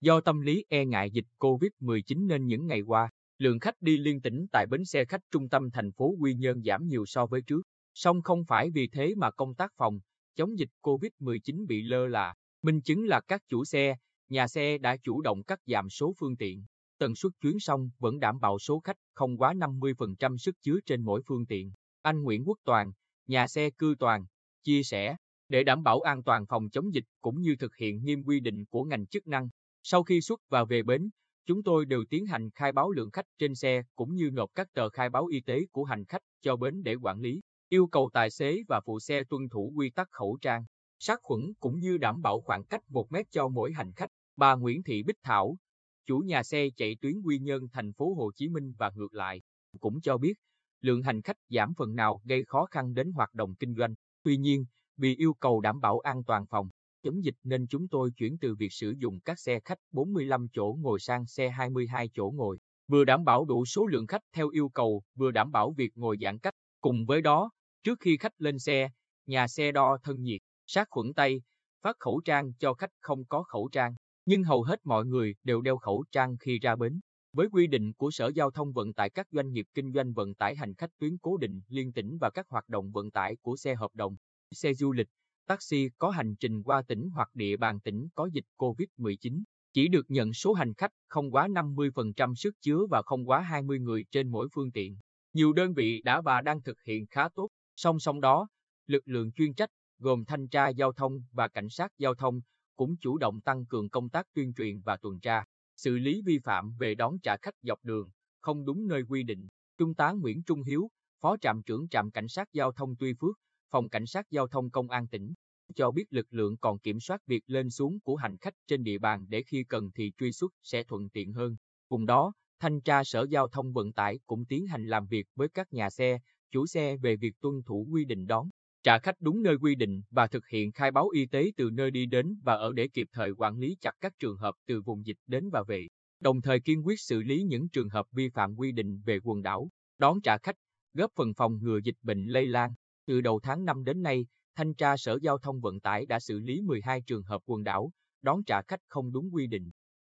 Do tâm lý e ngại dịch COVID-19 nên những ngày qua, lượng khách đi liên tỉnh tại bến xe khách trung tâm thành phố Quy Nhơn giảm nhiều so với trước. Song không phải vì thế mà công tác phòng, chống dịch COVID-19 bị lơ là. Minh chứng là các chủ xe, nhà xe đã chủ động cắt giảm số phương tiện. Tần suất chuyến xong vẫn đảm bảo số khách không quá 50% sức chứa trên mỗi phương tiện. Anh Nguyễn Quốc Toàn, nhà xe cư toàn, chia sẻ, để đảm bảo an toàn phòng chống dịch cũng như thực hiện nghiêm quy định của ngành chức năng. Sau khi xuất và về bến, chúng tôi đều tiến hành khai báo lượng khách trên xe cũng như nộp các tờ khai báo y tế của hành khách cho bến để quản lý. Yêu cầu tài xế và phụ xe tuân thủ quy tắc khẩu trang, sát khuẩn cũng như đảm bảo khoảng cách 1 mét cho mỗi hành khách. Bà Nguyễn Thị Bích Thảo, chủ nhà xe chạy tuyến Quy Nhơn thành phố Hồ Chí Minh và ngược lại, cũng cho biết lượng hành khách giảm phần nào gây khó khăn đến hoạt động kinh doanh. Tuy nhiên, vì yêu cầu đảm bảo an toàn phòng chống dịch nên chúng tôi chuyển từ việc sử dụng các xe khách 45 chỗ ngồi sang xe 22 chỗ ngồi, vừa đảm bảo đủ số lượng khách theo yêu cầu, vừa đảm bảo việc ngồi giãn cách. Cùng với đó, trước khi khách lên xe, nhà xe đo thân nhiệt, sát khuẩn tay, phát khẩu trang cho khách không có khẩu trang, nhưng hầu hết mọi người đều đeo khẩu trang khi ra bến. Với quy định của Sở Giao thông Vận tải các doanh nghiệp kinh doanh vận tải hành khách tuyến cố định, liên tỉnh và các hoạt động vận tải của xe hợp đồng, xe du lịch, taxi có hành trình qua tỉnh hoặc địa bàn tỉnh có dịch COVID-19, chỉ được nhận số hành khách không quá 50% sức chứa và không quá 20 người trên mỗi phương tiện. Nhiều đơn vị đã và đang thực hiện khá tốt. Song song đó, lực lượng chuyên trách gồm thanh tra giao thông và cảnh sát giao thông cũng chủ động tăng cường công tác tuyên truyền và tuần tra, xử lý vi phạm về đón trả khách dọc đường, không đúng nơi quy định. Trung tá Nguyễn Trung Hiếu, Phó trạm trưởng trạm cảnh sát giao thông Tuy Phước, Phòng Cảnh sát Giao thông Công an tỉnh, cho biết lực lượng còn kiểm soát việc lên xuống của hành khách trên địa bàn để khi cần thì truy xuất sẽ thuận tiện hơn. Cùng đó, Thanh tra Sở Giao thông Vận tải cũng tiến hành làm việc với các nhà xe, chủ xe về việc tuân thủ quy định đón, trả khách đúng nơi quy định và thực hiện khai báo y tế từ nơi đi đến và ở để kịp thời quản lý chặt các trường hợp từ vùng dịch đến và về, đồng thời kiên quyết xử lý những trường hợp vi phạm quy định về quần đảo, đón trả khách, góp phần phòng ngừa dịch bệnh lây lan. Từ đầu tháng 5 đến nay, Thanh tra Sở Giao thông Vận tải đã xử lý 12 trường hợp quần đảo, đón trả khách không đúng quy định.